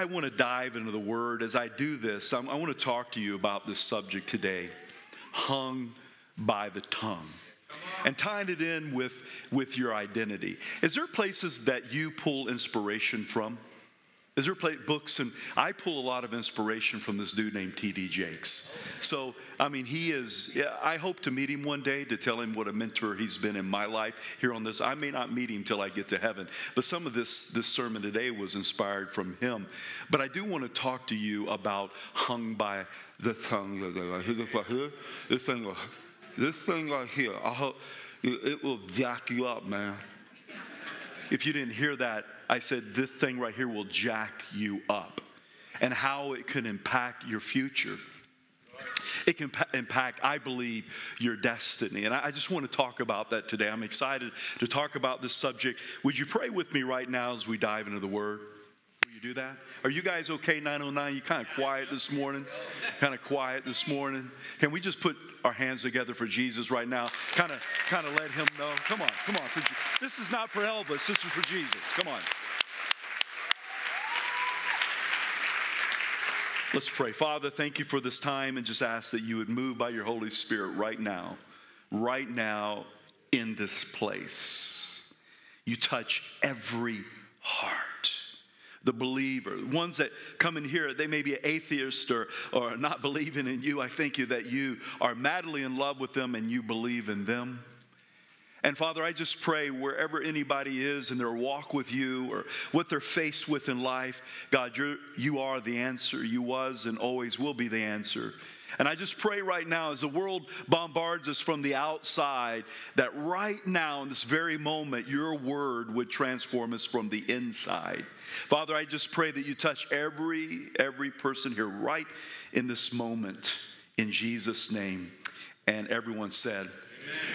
I want to dive into the word. As I do this, I'm, i want to talk to you about this subject today hung by the tongue. And tying it in with, with your identity. Is there places that you pull inspiration from? Is there play, books and I pull a lot of inspiration from this dude named T.D. Jakes. So I mean, he is. I hope to meet him one day to tell him what a mentor he's been in my life here on this. I may not meet him till I get to heaven, but some of this this sermon today was inspired from him. But I do want to talk to you about hung by the tongue. This thing, this thing right here. I hope it will jack you up, man. If you didn't hear that, I said, this thing right here will jack you up and how it can impact your future. It can impact, I believe, your destiny. And I just want to talk about that today. I'm excited to talk about this subject. Would you pray with me right now as we dive into the Word? You do that? Are you guys okay, 909? You kind of quiet this morning? Kind of quiet this morning? Can we just put our hands together for Jesus right now? Kind of, kind of let him know. Come on, come on. This is not for Elvis. This is for Jesus. Come on. Let's pray. Father, thank you for this time and just ask that you would move by your Holy Spirit right now, right now in this place. You touch every heart. The believer, ones that come in here, they may be atheist or, or not believing in you. I thank you that you are madly in love with them and you believe in them. And Father, I just pray wherever anybody is in their walk with you or what they're faced with in life, God, you're, you are the answer. You was and always will be the answer. And I just pray right now, as the world bombards us from the outside, that right now, in this very moment, your word would transform us from the inside. Father, I just pray that you touch every, every person here right in this moment, in Jesus' name. And everyone said,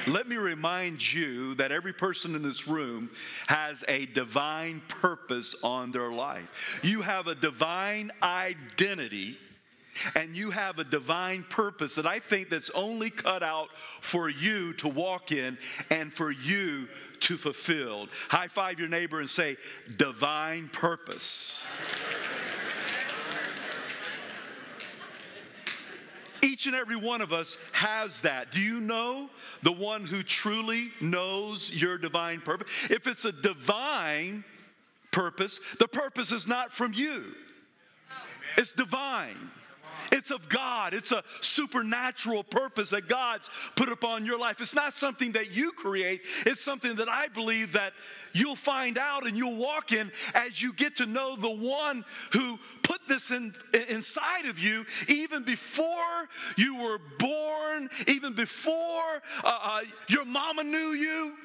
let me remind you that every person in this room has a divine purpose on their life. You have a divine identity and you have a divine purpose that I think that's only cut out for you to walk in and for you to fulfill. High five your neighbor and say, divine purpose. Each and every one of us has that. Do you know the one who truly knows your divine purpose? If it's a divine purpose, the purpose is not from you, it's divine. It's of God. It's a supernatural purpose that God's put upon your life. It's not something that you create. It's something that I believe that you'll find out and you'll walk in as you get to know the one who put this in, inside of you even before you were born, even before uh, uh, your mama knew you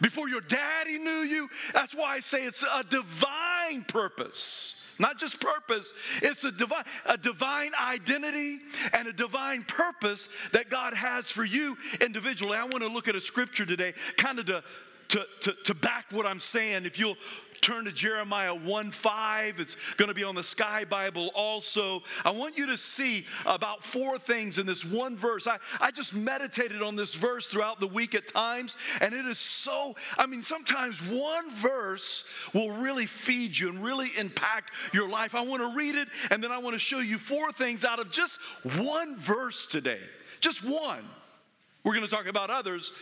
before your daddy knew you. That's why I say it's a divine purpose. Not just purpose, it's a divine, a divine identity and a divine purpose that God has for you individually. I want to look at a scripture today, kind of to, to, to, to back what I'm saying. If you'll turn to Jeremiah 1 5. It's going to be on the Sky Bible also. I want you to see about four things in this one verse. I, I just meditated on this verse throughout the week at times, and it is so, I mean, sometimes one verse will really feed you and really impact your life. I want to read it, and then I want to show you four things out of just one verse today. Just one. We're going to talk about others,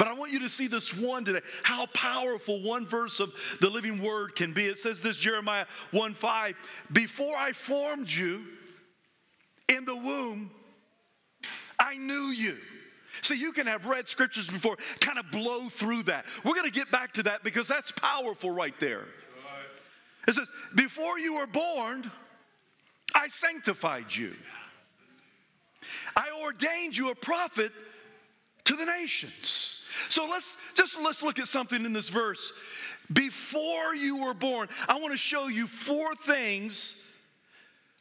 but I want you to see this one today, how powerful one verse of the living word can be. It says this Jeremiah 1 5, before I formed you in the womb, I knew you. See, you can have read scriptures before, kind of blow through that. We're going to get back to that because that's powerful right there. It says, Before you were born, I sanctified you. I ordained you a prophet to the nations. So let's just let's look at something in this verse. Before you were born, I want to show you four things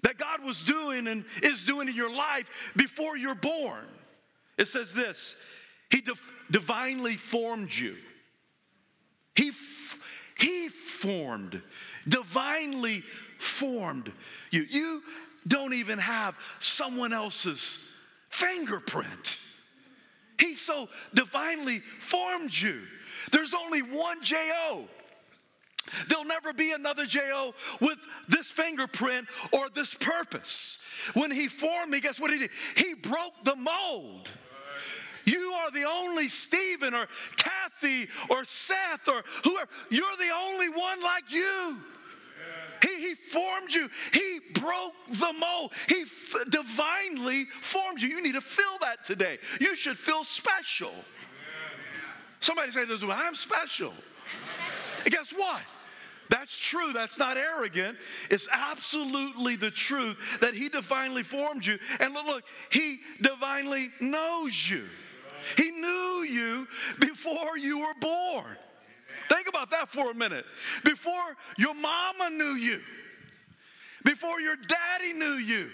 that God was doing and is doing in your life before you're born. It says this He divinely formed you. He, he formed, divinely formed you. You don't even have someone else's fingerprint. He so divinely formed you. There's only one J-O. There'll never be another J.O. with this fingerprint or this purpose. When he formed me, guess what he did? He broke the mold. You are the only Stephen or Kathy or Seth or whoever. You're the only one like you. He, he formed you. He broke the mold. He f- divinely formed you. You need to feel that today. You should feel special. Somebody say this, I'm special. And guess what? That's true. That's not arrogant. It's absolutely the truth that He divinely formed you. And look, look, He divinely knows you. He knew you before you were born. Think about that for a minute. Before your mama knew you, before your daddy knew you,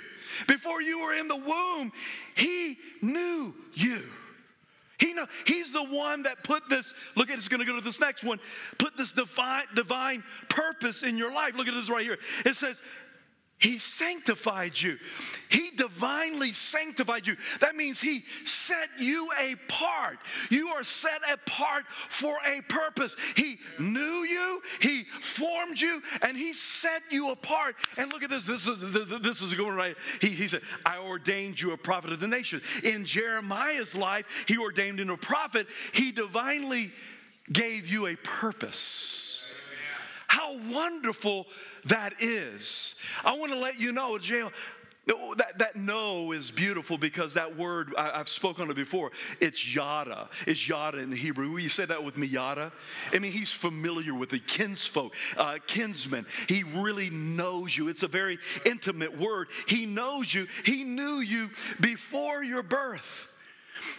before you were in the womb, he knew you. He know, he's the one that put this, look at it's gonna go to this next one, put this divine, divine purpose in your life. Look at this right here. It says, he sanctified you. He divinely sanctified you. That means He set you apart. You are set apart for a purpose. He knew you, He formed you, and He set you apart. And look at this. This is, this is going right. He, he said, I ordained you a prophet of the nation. In Jeremiah's life, He ordained him a prophet. He divinely gave you a purpose. How wonderful that is. I want to let you know, jail. That, that no is beautiful because that word, I, have spoken it before, it's yada. It's yada in the Hebrew. You say that with me, yada? I mean, he's familiar with the kinsfolk, uh, kinsman. He really knows you. It's a very intimate word. He knows you. He knew you before your birth.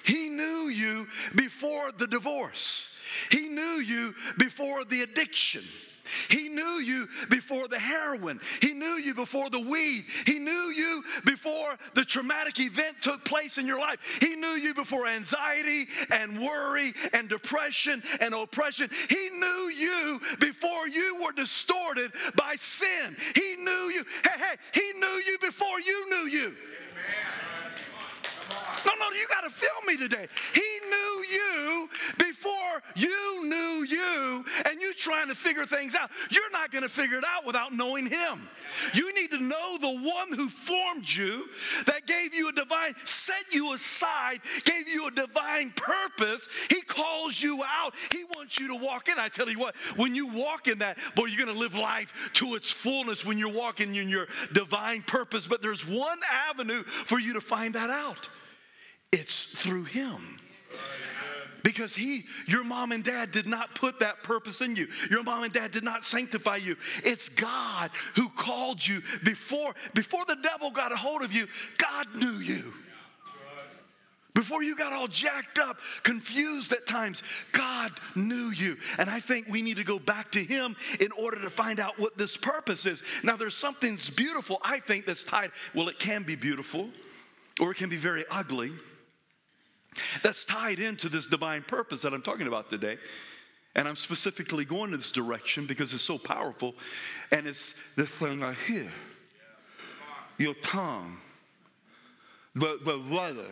He knew you before the divorce. He knew you before the addiction. He knew you before the heroin. He knew you before the weed. He knew you before the traumatic event took place in your life. He knew you before anxiety and worry and depression and oppression. He knew you before you were distorted by sin. He knew you. Hey, hey, he knew you before you knew you. No, no, you got to feel me today. He knew you before you knew you, and you trying to figure things out. You're not going to figure it out without knowing Him. You need to know the one who formed you, that gave you a divine, set you aside, gave you a divine purpose. He calls you out. He wants you to walk in. I tell you what, when you walk in that, boy, you're going to live life to its fullness when you're walking in your divine purpose. But there's one avenue for you to find that out. It's through Him. Because he, your mom and dad did not put that purpose in you. Your mom and dad did not sanctify you. It's God who called you before, before the devil got a hold of you, God knew you. Before you got all jacked up, confused at times, God knew you. And I think we need to go back to Him in order to find out what this purpose is. Now, there's something beautiful, I think, that's tied. Well, it can be beautiful, or it can be very ugly. That's tied into this divine purpose that I'm talking about today. And I'm specifically going in this direction because it's so powerful. And it's the thing right here your tongue, the, the rudder.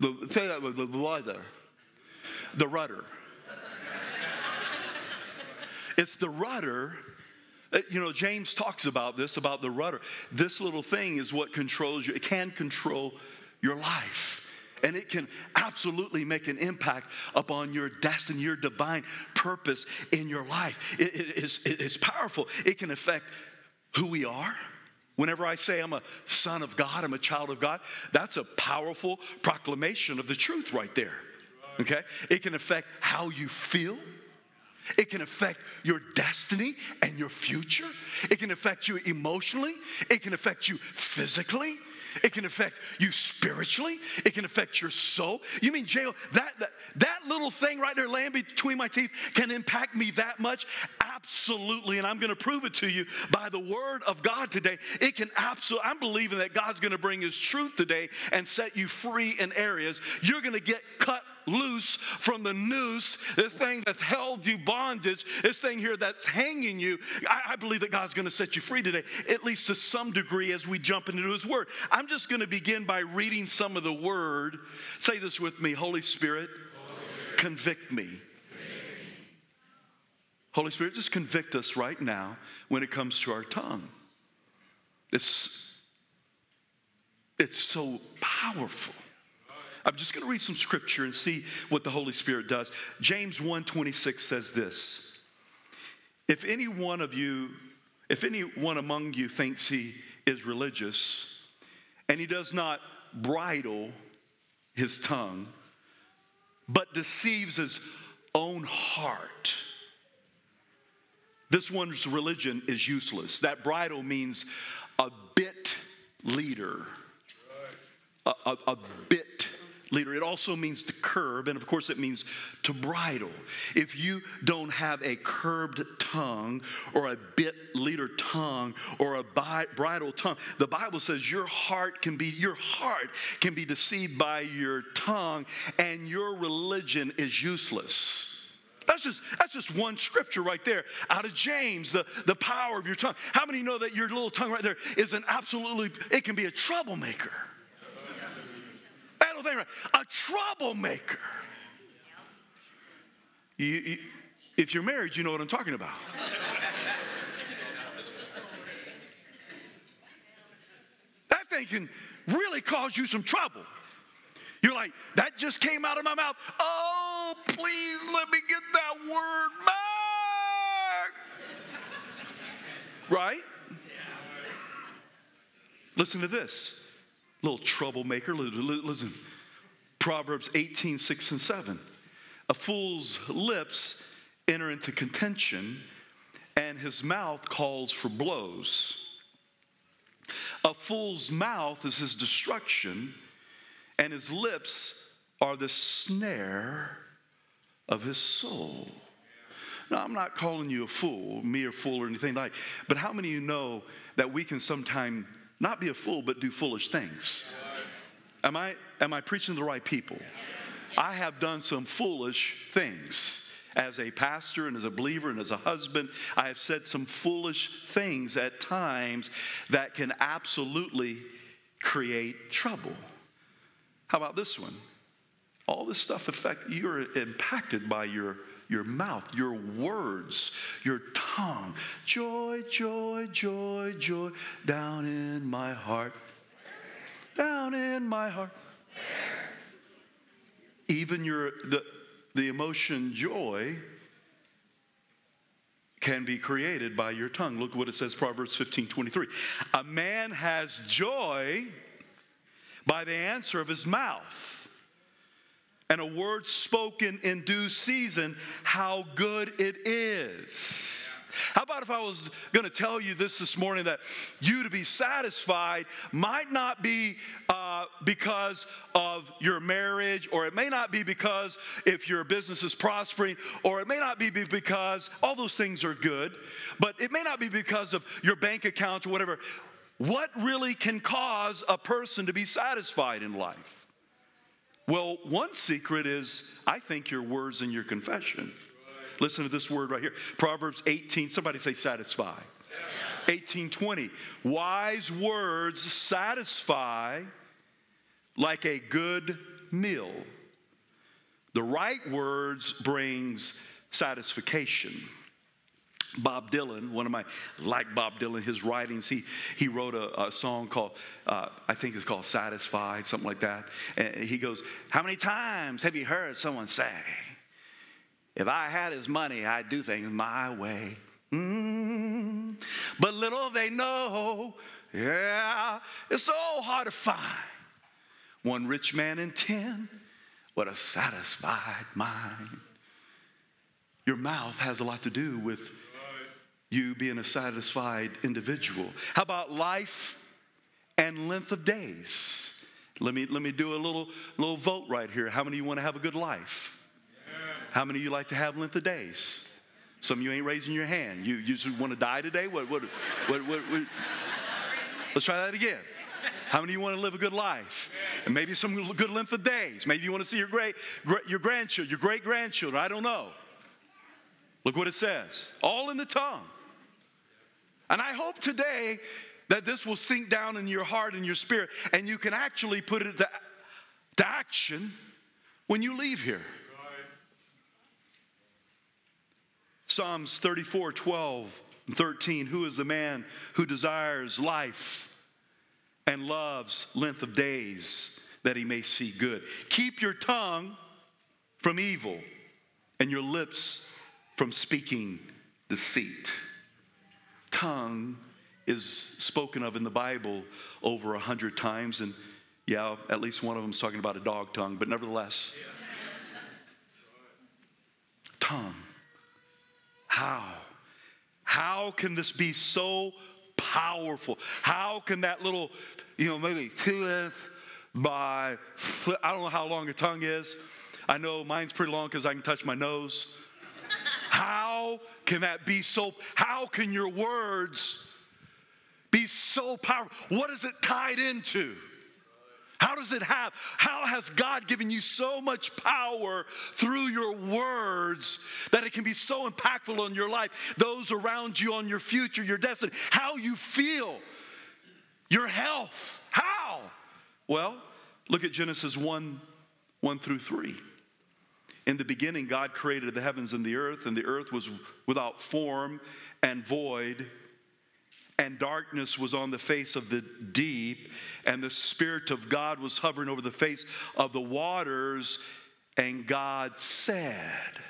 The, say that with the rudder. The rudder. it's the rudder. Uh, you know, James talks about this, about the rudder. This little thing is what controls you, it can control your life and it can absolutely make an impact upon your destiny, your divine purpose in your life. It, it, is, it is powerful. It can affect who we are. Whenever I say I'm a son of God, I'm a child of God, that's a powerful proclamation of the truth right there. Okay? It can affect how you feel. It can affect your destiny and your future. It can affect you emotionally. It can affect you physically. It can affect you spiritually. It can affect your soul. You mean J.O.? That, that that little thing right there laying between my teeth can impact me that much? Absolutely. And I'm going to prove it to you by the word of God today. It can absolutely. I'm believing that God's going to bring His truth today and set you free in areas. You're going to get cut loose from the noose, this thing that's held you bondage, this thing here that's hanging you. I, I believe that God's going to set you free today, at least to some degree as we jump into His Word. I'm just going to begin by reading some of the Word. Say this with me Holy Spirit, Holy Spirit convict me. Holy Spirit, just convict us right now when it comes to our tongue. It's, it's so powerful. I'm just going to read some scripture and see what the Holy Spirit does. James 1:26 says this. If any one of you, if anyone among you thinks he is religious and he does not bridle his tongue, but deceives his own heart, this one's religion is useless. That bridle means a bit leader, a, a, a bit leader. It also means to curb, and of course, it means to bridle. If you don't have a curbed tongue or a bit leader tongue or a bi- bridle tongue, the Bible says your heart can be your heart can be deceived by your tongue, and your religion is useless. That's just, that's just one scripture right there out of James, the, the power of your tongue. How many know that your little tongue right there is an absolutely, it can be a troublemaker? Thing right. A troublemaker. You, you, if you're married, you know what I'm talking about. that thing can really cause you some trouble. You're like, that just came out of my mouth. Oh, please let me get that word back. Right? Listen to this. Little troublemaker. Listen. Proverbs 18, 6 and 7. A fool's lips enter into contention, and his mouth calls for blows. A fool's mouth is his destruction, and his lips are the snare of his soul. Now, I'm not calling you a fool, me a fool or anything like, but how many of you know that we can sometimes not be a fool, but do foolish things? Am I, am I preaching to the right people? I have done some foolish things. As a pastor and as a believer and as a husband, I have said some foolish things at times that can absolutely create trouble. How about this one? All this stuff affect you're impacted by your your mouth, your words, your tongue. Joy, joy, joy, joy down in my heart down in my heart. Even your the, the emotion joy can be created by your tongue. Look what it says, Proverbs 15 23. A man has joy by the answer of his mouth, and a word spoken in due season, how good it is. How about if I was going to tell you this this morning that you to be satisfied might not be uh, because of your marriage, or it may not be because if your business is prospering, or it may not be because all those things are good, but it may not be because of your bank account or whatever. What really can cause a person to be satisfied in life? Well, one secret is I think your words and your confession. Listen to this word right here. Proverbs 18, somebody say satisfy. 1820. Wise words satisfy like a good meal. The right words brings satisfaction. Bob Dylan, one of my, like Bob Dylan, his writings, he, he wrote a, a song called, uh, I think it's called Satisfied, something like that. And he goes, How many times have you heard someone say, if I had his money, I'd do things my way. Mm. But little they know, yeah, it's so hard to find. One rich man in ten, what a satisfied mind. Your mouth has a lot to do with you being a satisfied individual. How about life and length of days? Let me, let me do a little, little vote right here. How many of you want to have a good life? How many of you like to have length of days? Some of you ain't raising your hand. You, you just want to die today? What, what, what, what, what? Let's try that again. How many of you want to live a good life? And maybe some good length of days. Maybe you want to see your great, your grandchildren, your great grandchildren. I don't know. Look what it says. All in the tongue. And I hope today that this will sink down in your heart and your spirit, and you can actually put it to, to action when you leave here. Psalms 34 12 and 13. Who is the man who desires life and loves length of days that he may see good? Keep your tongue from evil and your lips from speaking deceit. Tongue is spoken of in the Bible over a hundred times, and yeah, at least one of them is talking about a dog tongue, but nevertheless, tongue. How? How can this be so powerful? How can that little, you know, maybe by, I don't know how long a tongue is. I know mine's pretty long because I can touch my nose. How can that be so? How can your words be so powerful? What is it tied into? How does it have? How has God given you so much power through your words that it can be so impactful on your life, those around you, on your future, your destiny, how you feel, your health? How? Well, look at Genesis 1 1 through 3. In the beginning, God created the heavens and the earth, and the earth was without form and void, and darkness was on the face of the deep, and the Spirit of God was hovering over the face of the waters. And God said,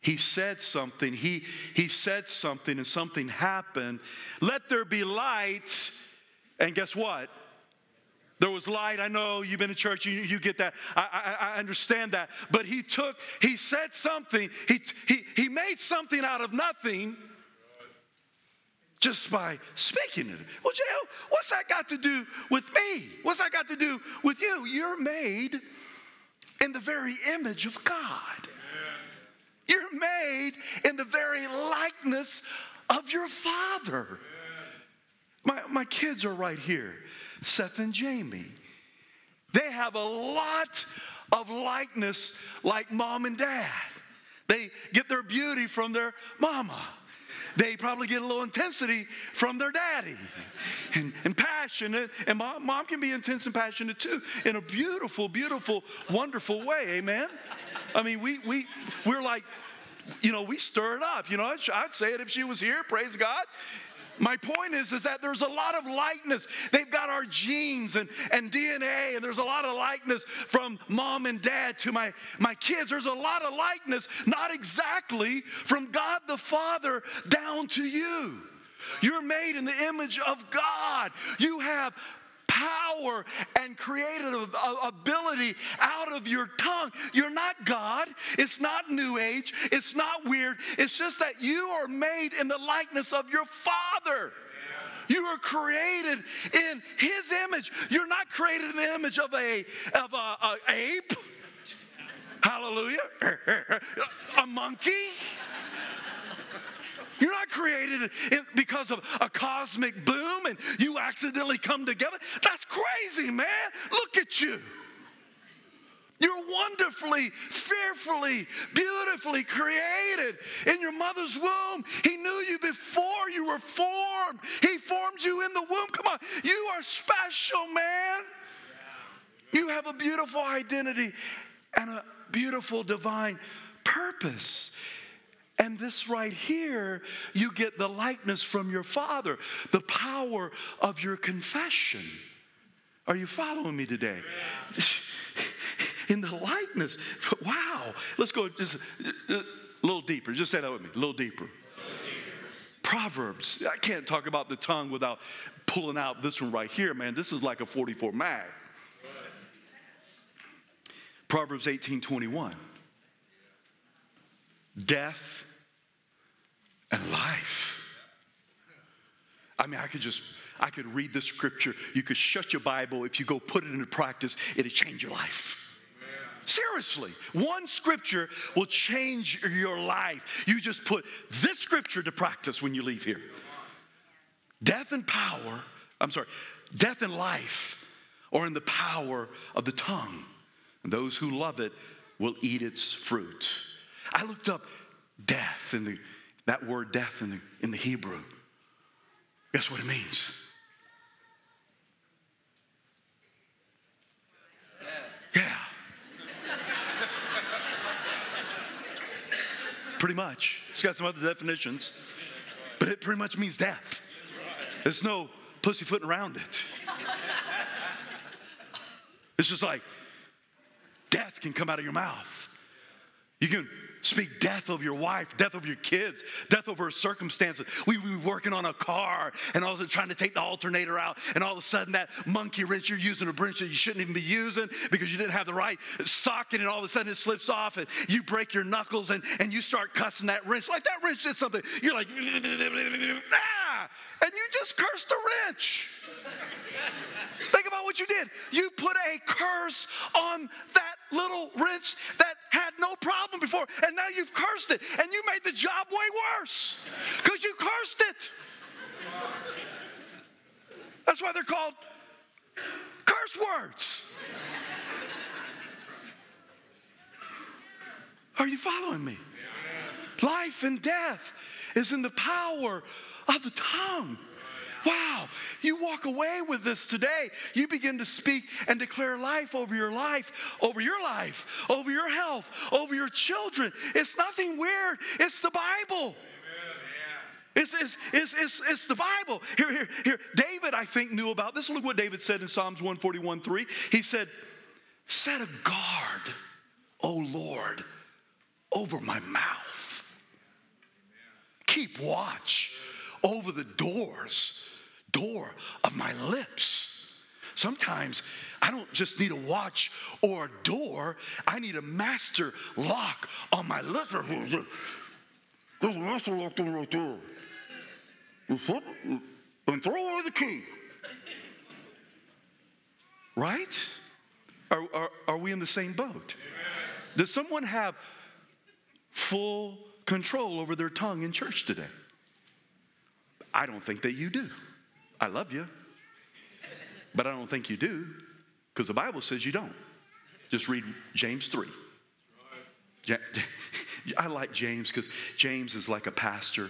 He said something, He, he said something, and something happened. Let there be light. And guess what? There was light. I know you've been in church, you, you get that. I, I, I understand that. But he took, he said something, he, he, he made something out of nothing just by speaking it. Well, J.O., what's that got to do with me? What's that got to do with you? You're made in the very image of God. You're made in the very likeness of your Father. My, my kids are right here. Seth and Jamie. They have a lot of likeness like mom and dad. They get their beauty from their mama. They probably get a little intensity from their daddy and, and passionate. And mom, mom can be intense and passionate too in a beautiful, beautiful, wonderful way. Amen. I mean, we, we, we're like, you know, we stir it up. You know, I'd say it if she was here, praise God. My point is, is that there's a lot of likeness. They've got our genes and, and DNA, and there's a lot of likeness from mom and dad to my, my kids. There's a lot of likeness, not exactly from God the Father down to you. You're made in the image of God. You have power and creative ability out of your tongue. You're not God. It's not New Age. It's not weird. It's just that you are made in the likeness of your Father. You are created in His image. You're not created in the image of a of a, a ape. Hallelujah. a monkey. You're not created because of a cosmic boom and you accidentally come together. That's crazy, man. Look at you. You're wonderfully, fearfully, beautifully created in your mother's womb. He knew you before you were formed. He formed you in the womb. Come on, you are special, man. You have a beautiful identity and a beautiful divine purpose. And this right here, you get the likeness from your Father, the power of your confession. Are you following me today? In the likeness. Wow. Let's go just a little deeper. Just say that with me. A little deeper. Proverbs. I can't talk about the tongue without pulling out this one right here, man. This is like a 44 mag. Proverbs 18 21. Death and life. I mean, I could just, I could read the scripture. You could shut your Bible. If you go put it into practice, it'll change your life. Seriously, one scripture will change your life. You just put this scripture to practice when you leave here. Death and power, I'm sorry, death and life are in the power of the tongue. And those who love it will eat its fruit. I looked up death in the that word death in the, in the Hebrew. Guess what it means? Yeah. pretty much. It's got some other definitions, but it pretty much means death. There's no pussyfooting around it. It's just like death can come out of your mouth. You can Speak death over your wife, death over your kids, death over circumstances. We were working on a car and all of a sudden trying to take the alternator out, and all of a sudden that monkey wrench you're using a wrench that you shouldn't even be using because you didn't have the right socket, and all of a sudden it slips off and you break your knuckles and, and you start cussing that wrench like that wrench did something. You're like, ah! And you just cursed the wrench. Think about what you did. You put a curse on that little wrench that no problem before, and now you've cursed it, and you made the job way worse because you cursed it. That's why they're called curse words. Are you following me? Life and death is in the power of the tongue. Wow, you walk away with this today. You begin to speak and declare life over your life, over your life, over your health, over your children. It's nothing weird, it's the Bible. It's, it's, it's, it's, it's the Bible. Here, here, here. David, I think, knew about this. Look what David said in Psalms 141 3. He said, Set a guard, O Lord, over my mouth. Keep watch over the doors, door of my lips. Sometimes I don't just need a watch or a door, I need a master lock on my lips. There's a master lock on right there. And throw away the key. Right? Are, are, are we in the same boat? Does someone have full control over their tongue in church today? I don't think that you do. I love you, but I don't think you do because the Bible says you don't. Just read James 3. I like James because James is like a pastor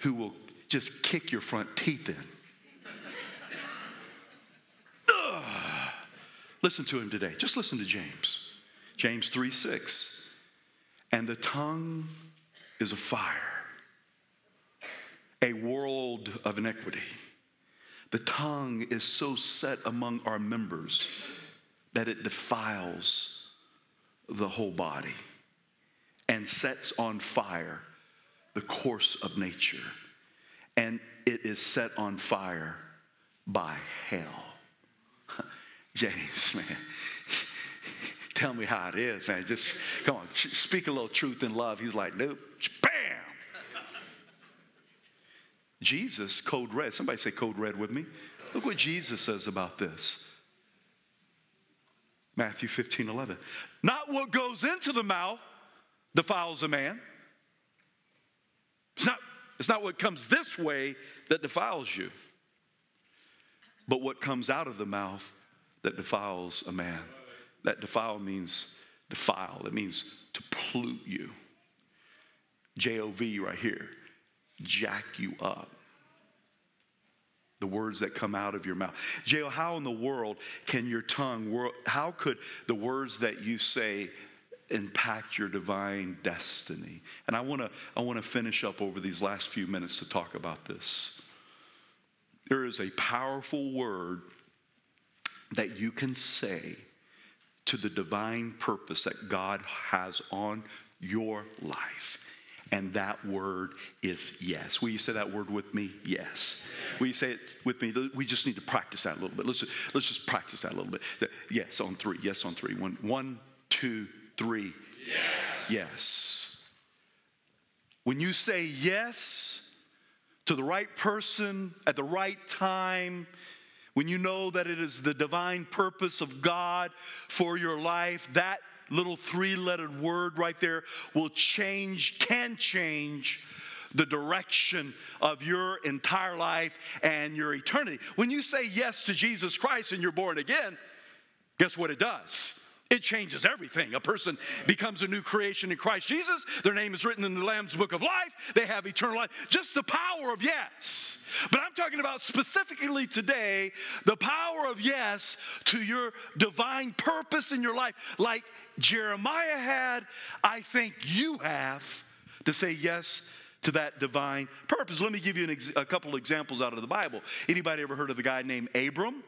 who will just kick your front teeth in. Listen to him today. Just listen to James. James 3 6. And the tongue is a fire a world of iniquity. The tongue is so set among our members that it defiles the whole body and sets on fire the course of nature. And it is set on fire by hell. James, man, tell me how it is, man. Just come on, speak a little truth in love. He's like, nope, Jesus, code red. Somebody say code red with me. Look what Jesus says about this. Matthew 15, 11. Not what goes into the mouth defiles a man. It's not, it's not what comes this way that defiles you, but what comes out of the mouth that defiles a man. That defile means defile, it means to pollute you. J O V right here jack you up. The words that come out of your mouth. J.O., how in the world can your tongue, how could the words that you say impact your divine destiny? And I wanna, I wanna finish up over these last few minutes to talk about this. There is a powerful word that you can say to the divine purpose that God has on your life. And that word is yes. Will you say that word with me? Yes. Will you say it with me? We just need to practice that a little bit. Let's just, let's just practice that a little bit. Yes on three. Yes on three. One, one two, three. Yes. Yes. When you say yes to the right person at the right time, when you know that it is the divine purpose of God for your life, that little three lettered word right there will change, can change the direction of your entire life and your eternity. When you say yes to Jesus Christ and you're born again, guess what it does? It changes everything. A person becomes a new creation in Christ Jesus. Their name is written in the Lamb's book of life. They have eternal life. Just the power of yes. But I'm talking about specifically today the power of yes to your divine purpose in your life. Like Jeremiah had, I think you have to say yes to that divine purpose. Let me give you ex- a couple examples out of the Bible. Anybody ever heard of a guy named Abram?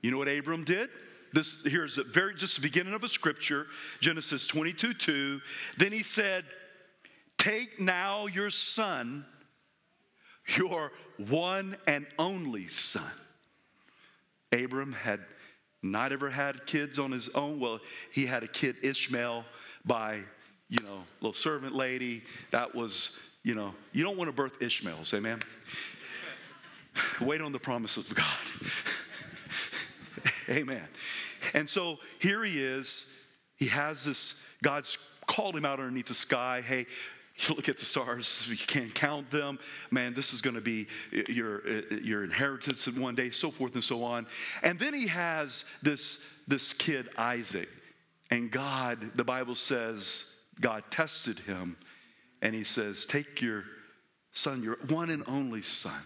You know what Abram did? This here's a very just the beginning of a scripture, Genesis 22 2. Then he said, Take now your son, your one and only son. Abram had not ever had kids on his own. Well, he had a kid, Ishmael, by, you know, little servant lady. That was, you know, you don't want to birth Ishmaels, amen? Wait on the promise of God. amen. And so here he is. He has this, God's called him out underneath the sky. Hey, you look at the stars, you can't count them. Man, this is going to be your, your inheritance in one day, so forth and so on. And then he has this, this kid, Isaac. And God, the Bible says, God tested him. And he says, Take your son, your one and only son.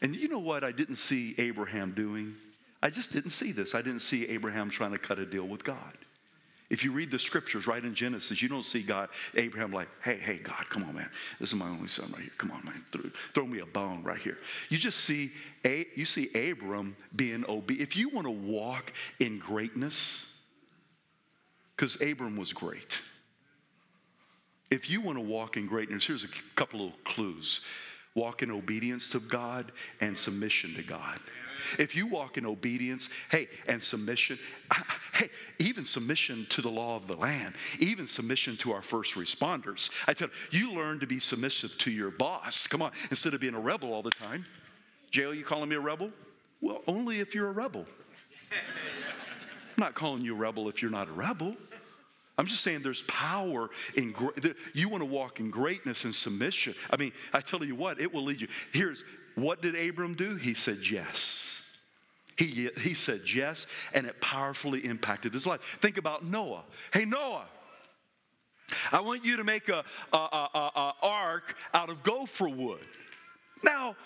And you know what I didn't see Abraham doing? I just didn't see this. I didn't see Abraham trying to cut a deal with God. If you read the scriptures right in Genesis, you don't see God, Abraham, like, hey, hey, God, come on, man. This is my only son right here. Come on, man. Throw, throw me a bone right here. You just see, a, you see Abram being obedient. If you want to walk in greatness, because Abram was great. If you want to walk in greatness, here's a couple of clues walk in obedience to God and submission to God. If you walk in obedience, hey, and submission, hey, even submission to the law of the land, even submission to our first responders. I tell you, you learn to be submissive to your boss. Come on, instead of being a rebel all the time. J.O., you calling me a rebel? Well, only if you're a rebel. I'm not calling you a rebel if you're not a rebel. I'm just saying there's power in you want to walk in greatness and submission. I mean, I tell you what, it will lead you. Here's what did Abram do? He said yes. He, he said yes, and it powerfully impacted his life. Think about Noah. Hey, Noah, I want you to make a, a, a, a ark out of gopher wood. Now,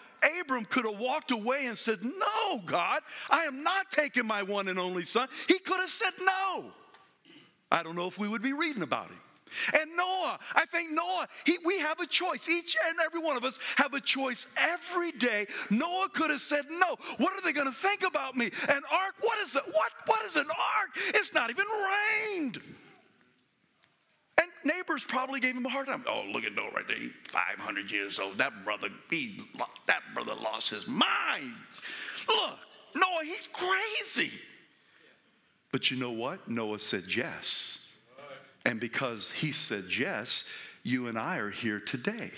Abram could have walked away and said, No, God, I am not taking my one and only son. He could have said no. I don't know if we would be reading about him. And Noah, I think Noah, he, we have a choice. Each and every one of us have a choice every day. Noah could have said, No, what are they going to think about me? An ark? What is it? What, what is an ark? It's not even rained. And neighbors probably gave him a hard time. Oh, look at Noah right there. He's 500 years old. That brother, he, that brother lost his mind. Look, Noah, he's crazy. But you know what? Noah said yes. And because he said yes, you and I are here today.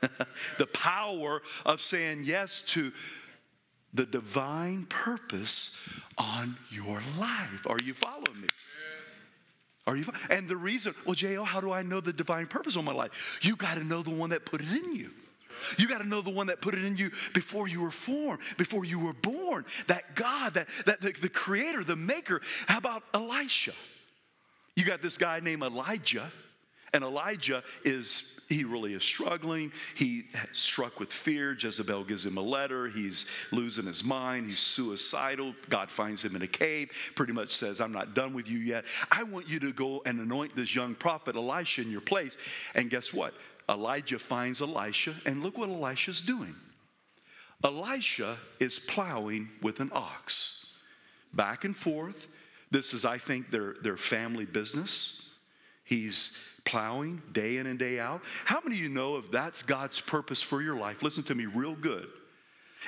the power of saying yes to the divine purpose on your life. Are you following me? Are you? And the reason, well, J.O., how do I know the divine purpose on my life? You got to know the one that put it in you. You got to know the one that put it in you before you were formed, before you were born. That God, that, that the, the creator, the maker. How about Elisha? You got this guy named Elijah, and Elijah is, he really is struggling. He struck with fear. Jezebel gives him a letter. He's losing his mind. He's suicidal. God finds him in a cave, pretty much says, I'm not done with you yet. I want you to go and anoint this young prophet Elisha in your place. And guess what? Elijah finds Elisha, and look what Elisha's doing. Elisha is plowing with an ox, back and forth this is, I think, their, their family business. He's plowing day in and day out. How many of you know if that's God's purpose for your life? Listen to me real good.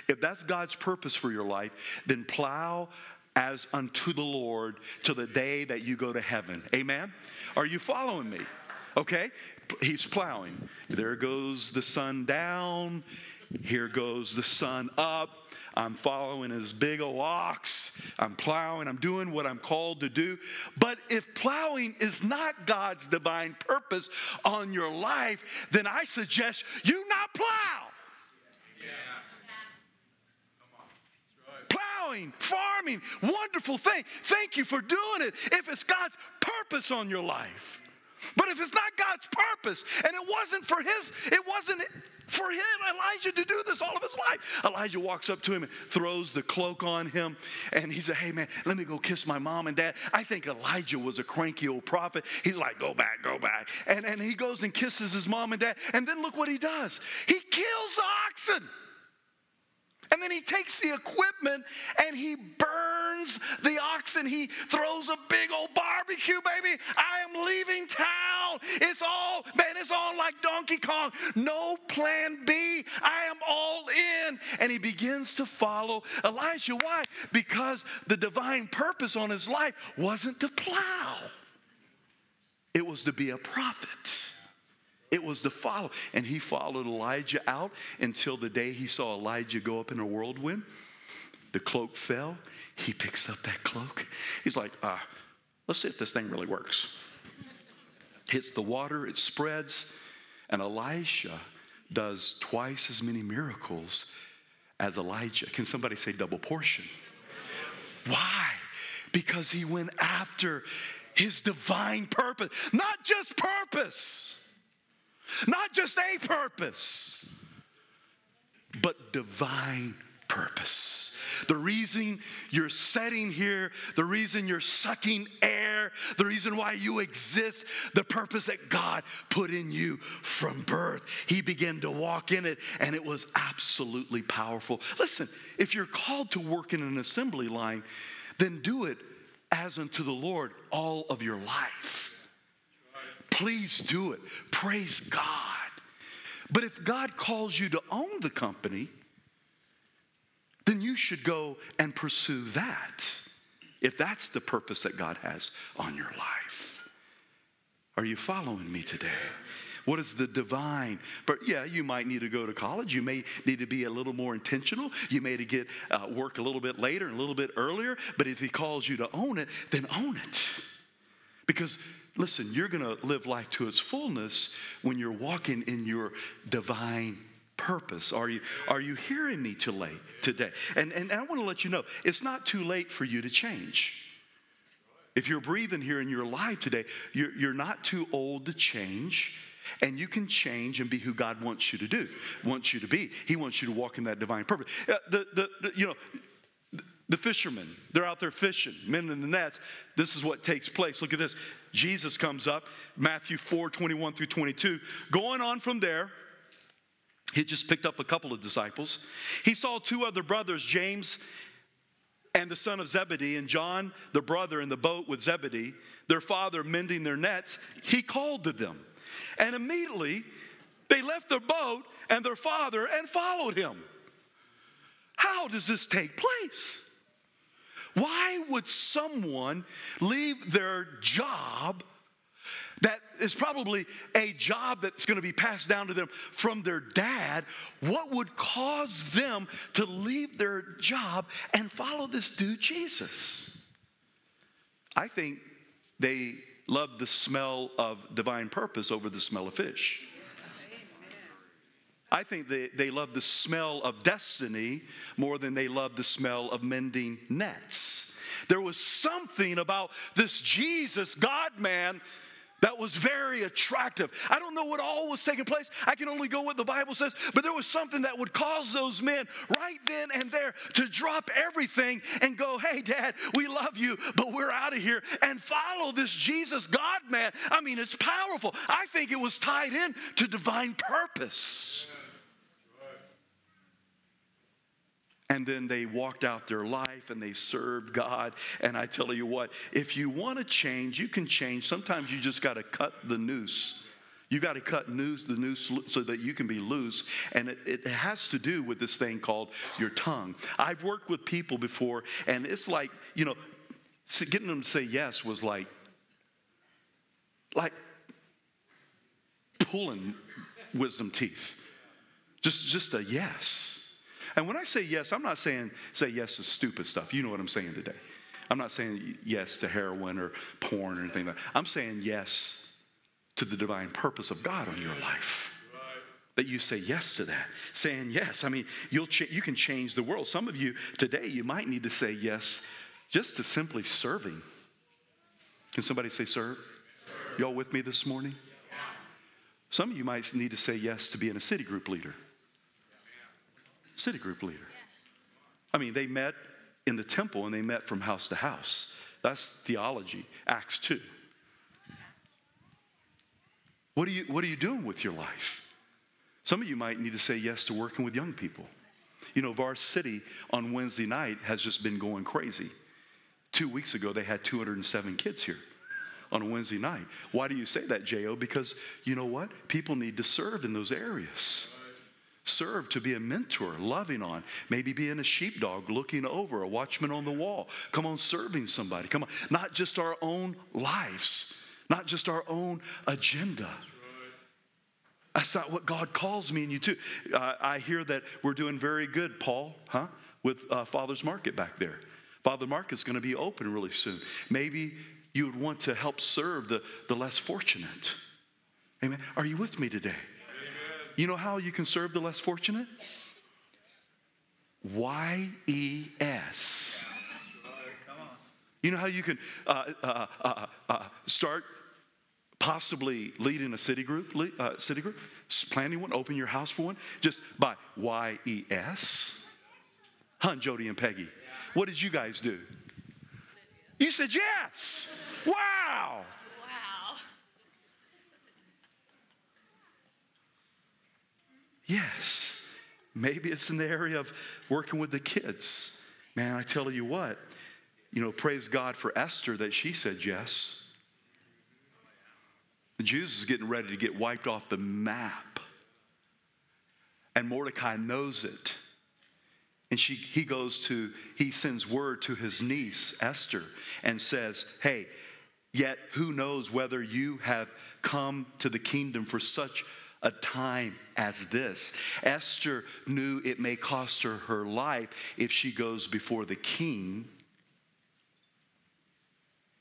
If that's God's purpose for your life, then plow as unto the Lord to the day that you go to heaven. Amen? Are you following me? Okay? He's plowing. There goes the sun down. Here goes the sun up. I'm following his big ox. I'm plowing. I'm doing what I'm called to do. But if plowing is not God's divine purpose on your life, then I suggest you not plow. Plowing, farming, wonderful thing. Thank you for doing it if it's God's purpose on your life. But if it's not God's purpose, and it wasn't for his, it wasn't for him, Elijah, to do this all of his life. Elijah walks up to him and throws the cloak on him. And he said, Hey, man, let me go kiss my mom and dad. I think Elijah was a cranky old prophet. He's like, Go back, go back. And, and he goes and kisses his mom and dad. And then look what he does he kills oxen. And then he takes the equipment and he burns the oxen. He throws a big old barbecue, baby. I am leaving town. It's all, man, it's on like Donkey Kong. No plan B. I am all in. And he begins to follow Elijah. Why? Because the divine purpose on his life wasn't to plow, it was to be a prophet. It was to follow. And he followed Elijah out until the day he saw Elijah go up in a whirlwind. The cloak fell. He picks up that cloak. He's like, ah, let's see if this thing really works. Hits the water, it spreads, and Elisha does twice as many miracles as Elijah. Can somebody say double portion? Why? Because he went after his divine purpose, not just purpose. Not just a purpose, but divine purpose. The reason you're sitting here, the reason you're sucking air, the reason why you exist, the purpose that God put in you from birth. He began to walk in it, and it was absolutely powerful. Listen, if you're called to work in an assembly line, then do it as unto the Lord all of your life. Please do it. Praise God. But if God calls you to own the company, then you should go and pursue that if that's the purpose that God has on your life. Are you following me today? What is the divine? But yeah, you might need to go to college. You may need to be a little more intentional. You may to get uh, work a little bit later and a little bit earlier. But if He calls you to own it, then own it. Because listen, you're going to live life to its fullness when you're walking in your divine purpose. Are you, are you hearing me too late today? And, and I want to let you know it's not too late for you to change. If you're breathing here in your life today, you're, you're not too old to change. And you can change and be who God wants you to do, wants you to be. He wants you to walk in that divine purpose. Uh, the, the, the, you know, the fishermen, they're out there fishing, men in the nets. This is what takes place. Look at this. Jesus comes up, Matthew 4 21 through 22. Going on from there, he just picked up a couple of disciples. He saw two other brothers, James and the son of Zebedee, and John, the brother, in the boat with Zebedee, their father mending their nets. He called to them. And immediately they left their boat and their father and followed him. How does this take place? Why would someone leave their job that is probably a job that's going to be passed down to them from their dad? What would cause them to leave their job and follow this dude, Jesus? I think they loved the smell of divine purpose over the smell of fish. I think they, they love the smell of destiny more than they love the smell of mending nets. There was something about this Jesus, God man, that was very attractive. I don't know what all was taking place. I can only go what the Bible says, but there was something that would cause those men right then and there to drop everything and go, Hey, Dad, we love you, but we're out of here and follow this Jesus God man. I mean, it's powerful. I think it was tied in to divine purpose. And then they walked out their life and they served God. And I tell you what, if you want to change, you can change. Sometimes you just got to cut the noose. You got to cut noose, the noose so that you can be loose. And it, it has to do with this thing called your tongue. I've worked with people before, and it's like, you know, getting them to say yes was like, like pulling wisdom teeth. Just, just a yes. And when I say yes, I'm not saying say yes to stupid stuff. You know what I'm saying today. I'm not saying yes to heroin or porn or anything like that. I'm saying yes to the divine purpose of God on your life. That you say yes to that. Saying yes. I mean, you'll ch- you can change the world. Some of you today, you might need to say yes just to simply serving. Can somebody say serve? serve. Y'all with me this morning? Some of you might need to say yes to being a city group leader. City group leader. I mean, they met in the temple and they met from house to house. That's theology, Acts 2. What are you, what are you doing with your life? Some of you might need to say yes to working with young people. You know, Var City on Wednesday night has just been going crazy. Two weeks ago, they had 207 kids here on a Wednesday night. Why do you say that, J.O.? Because you know what? People need to serve in those areas. Serve to be a mentor, loving on, maybe being a sheepdog, looking over, a watchman on the wall. Come on, serving somebody. Come on, not just our own lives, not just our own agenda. That's not what God calls me and you to. Uh, I hear that we're doing very good, Paul, huh? With uh, Father's Market back there. Father Market's going to be open really soon. Maybe you would want to help serve the, the less fortunate. Amen. Are you with me today? You know how you can serve the less fortunate? Y E S. You know how you can uh, uh, uh, uh start possibly leading a city group, uh, city group, planning one, open your house for one, just by Y E S. Hun, Jody, and Peggy. What did you guys do? You said yes. Wow. Yes. Maybe it's in the area of working with the kids. Man, I tell you what, you know, praise God for Esther that she said yes. The Jews is getting ready to get wiped off the map. And Mordecai knows it. And she, he goes to, he sends word to his niece, Esther, and says, Hey, yet who knows whether you have come to the kingdom for such a time as this. Esther knew it may cost her her life if she goes before the king.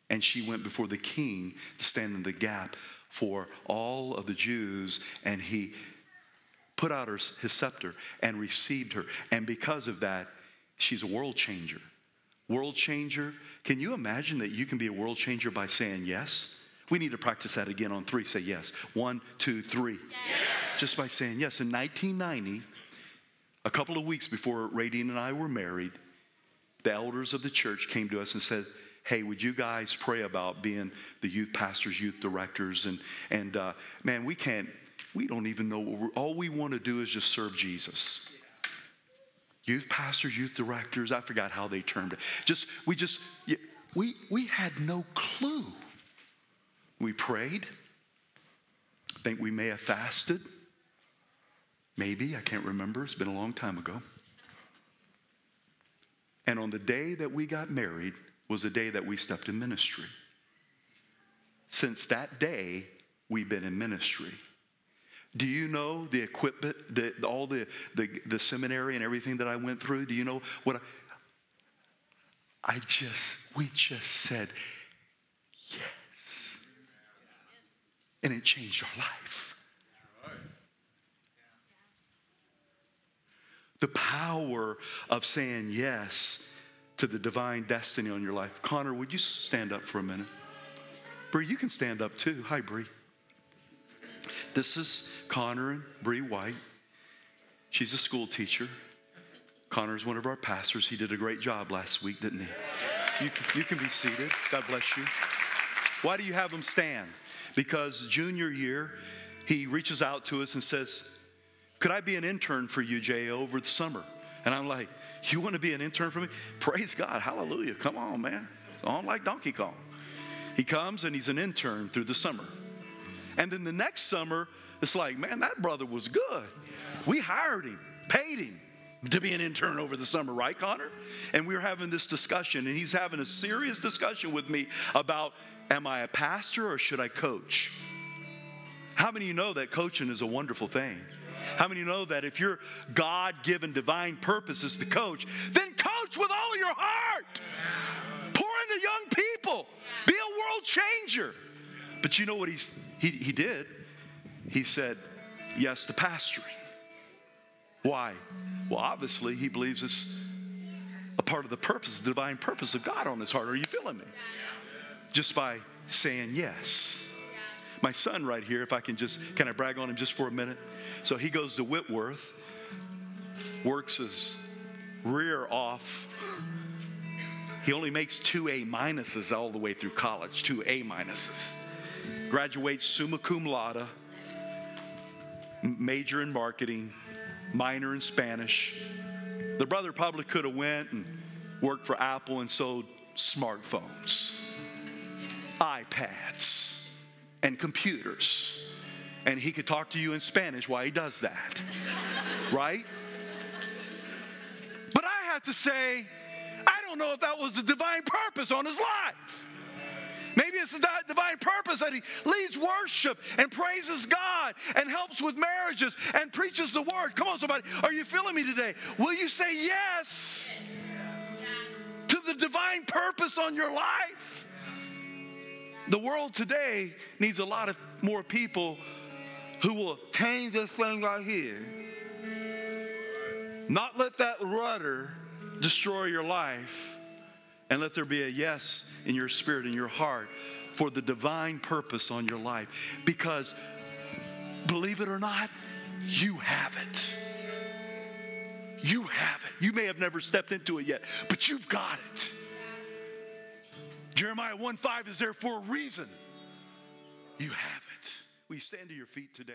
And she went before the king to stand in the gap for all of the Jews, and he put out her, his scepter and received her. And because of that, she's a world changer. World changer. Can you imagine that you can be a world changer by saying yes? We need to practice that again on three. Say yes. One, two, three. Yes. Just by saying yes. In 1990, a couple of weeks before Radine and I were married, the elders of the church came to us and said, Hey, would you guys pray about being the youth pastors, youth directors? And, and uh, man, we can't, we don't even know what we're, all we want to do is just serve Jesus. Youth pastors, youth directors, I forgot how they termed it. Just, we just, we, we had no clue we prayed. I think we may have fasted. Maybe, I can't remember. It's been a long time ago. And on the day that we got married was the day that we stepped in ministry. Since that day, we've been in ministry. Do you know the equipment, the, all the, the, the seminary and everything that I went through? Do you know what I, I just, we just said, and it changed our life. The power of saying yes to the divine destiny on your life. Connor, would you stand up for a minute? Bree, you can stand up too. Hi, Bree. This is Connor and Bree White. She's a school teacher. Connor's one of our pastors. He did a great job last week, didn't he? You, you can be seated. God bless you. Why do you have him stand? because junior year, he reaches out to us and says, Could I be an intern for you, Jay, over the summer? And I'm like, You want to be an intern for me? Praise God. Hallelujah. Come on, man. It's on like Donkey Kong. He comes and he's an intern through the summer. And then the next summer, it's like, man, that brother was good. We hired him, paid him to be an intern over the summer, right, Connor? And we were having this discussion, and he's having a serious discussion with me about Am I a pastor or should I coach? How many of you know that coaching is a wonderful thing? How many of you know that if your God given divine purpose is to coach, then coach with all of your heart? Pour into young people, be a world changer. But you know what he's, he, he did? He said yes to pastoring. Why? Well, obviously, he believes it's a part of the purpose, the divine purpose of God on his heart. Are you feeling me? Just by saying yes. My son, right here, if I can just, can I brag on him just for a minute? So he goes to Whitworth, works his rear off. He only makes two A minuses all the way through college, two A minuses. Graduates summa cum laude, major in marketing, minor in Spanish. The brother probably could have went and worked for Apple and sold smartphones, iPads, and computers. And he could talk to you in Spanish while he does that. right? But I have to say, I don't know if that was the divine purpose on his life. Maybe it's the divine purpose that he leads worship and praises God and helps with marriages and preaches the word. Come on, somebody. Are you feeling me today? Will you say yes to the divine purpose on your life? The world today needs a lot of more people who will tame this thing right here. Not let that rudder destroy your life and let there be a yes in your spirit, in your heart, for the divine purpose on your life. Because, believe it or not, you have it. You have it. You may have never stepped into it yet, but you've got it. Jeremiah 1 5 is there for a reason. You have it. You stand to your feet today?